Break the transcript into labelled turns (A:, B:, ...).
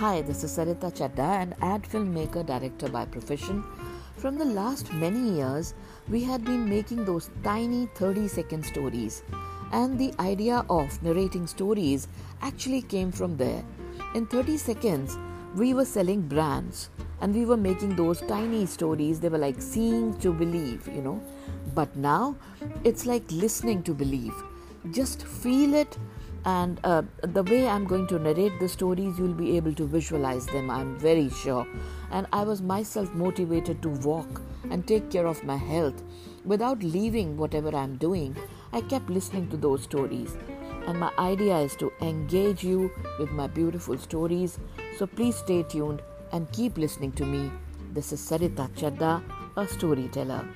A: Hi, this is Sarita Chadda, an ad filmmaker director by profession. From the last many years, we had been making those tiny 30 second stories, and the idea of narrating stories actually came from there. In 30 seconds, we were selling brands and we were making those tiny stories. They were like seeing to believe, you know. But now it's like listening to believe. Just feel it and uh, the way i'm going to narrate the stories you'll be able to visualize them i'm very sure. And i was myself motivated to walk and take care of my health without leaving whatever i'm doing. I kept listening to those stories. And my idea is to engage you with my beautiful stories. So please stay tuned and keep listening to me. This is sarita chadda a storyteller